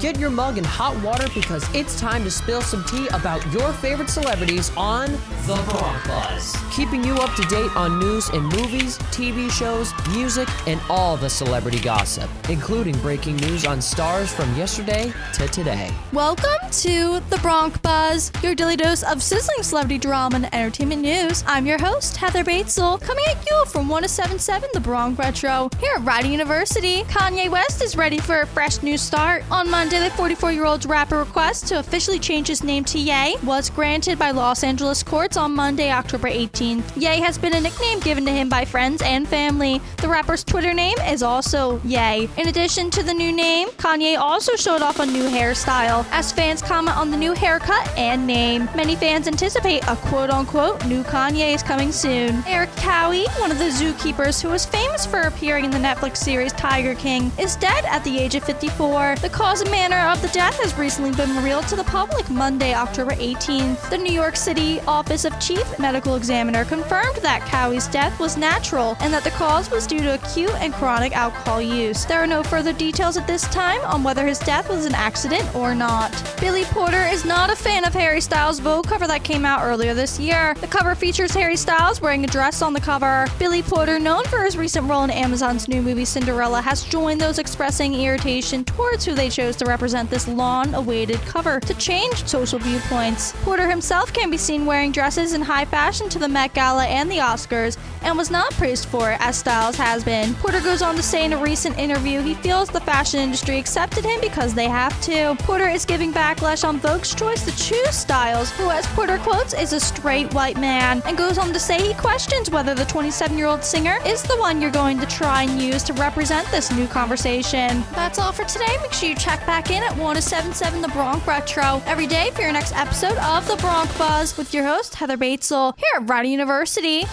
Get your mug in hot water because it's time to spill some tea about your favorite celebrities on The Bronc Buzz. Keeping you up to date on news in movies, TV shows, music, and all the celebrity gossip, including breaking news on stars from yesterday to today. Welcome to The Bronc Buzz, your daily dose of sizzling celebrity drama and entertainment news. I'm your host, Heather Batezel, coming at you from 1077 The Bronc Retro. Here at Rider University, Kanye West is ready for a fresh new start. On Monday, the 44 year old rapper request to officially change his name to Ye was granted by Los Angeles courts on Monday, October 18th. Ye has been a nickname given to him by friends and family. The rapper's Twitter name is also Ye. In addition to the new name, Kanye also showed off a new hairstyle as fans comment on the new haircut and name. Many fans anticipate a quote unquote new Kanye is coming soon. Eric Cowie, one of the zookeepers who was famous for appearing in the Netflix series Tiger King, is dead at the age of 54. The cause and manner of the death has recently been revealed to the public Monday, October 18th. The New York City Office of Chief Medical Examiner confirmed that Cowie's death was natural and that the cause was due to acute and chronic alcohol use. There are no further details at this time on whether his death was an accident or not. Billy Porter is not a fan of Harry Styles' Vogue cover that came out earlier this year. The cover features Harry Styles wearing a dress on the cover. Billy Porter, known for his recent role in Amazon's new movie Cinderella, has joined those expressing irritation towards who they chose to represent this long awaited cover to change social viewpoints. Porter himself can be seen wearing dresses in high fashion to the Met Gala and the Oscars and was not praised for it as Styles has been. Porter goes on to say in a recent interview he feels the fashion industry accepted him because they have to. Porter is giving backlash on Vogue's choice to choose Styles, who, as Porter quotes, is a straight white man, and goes on to say he questions whether the 27 year old singer is the one you're going to try and use to represent this new conversation. That's all for today. Make sure you check back in at 1077 The Bronc Retro every day for your next episode of The Bronc Buzz with your host, Heather Batezel, here at Rider University.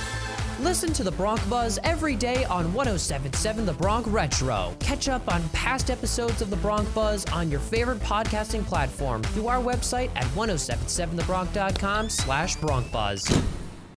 Listen to the Bronc Buzz every day on 1077 The Bronc Retro. Catch up on past episodes of the Bronc Buzz on your favorite podcasting platform through our website at 1077thebronc.com slash Bronc Buzz.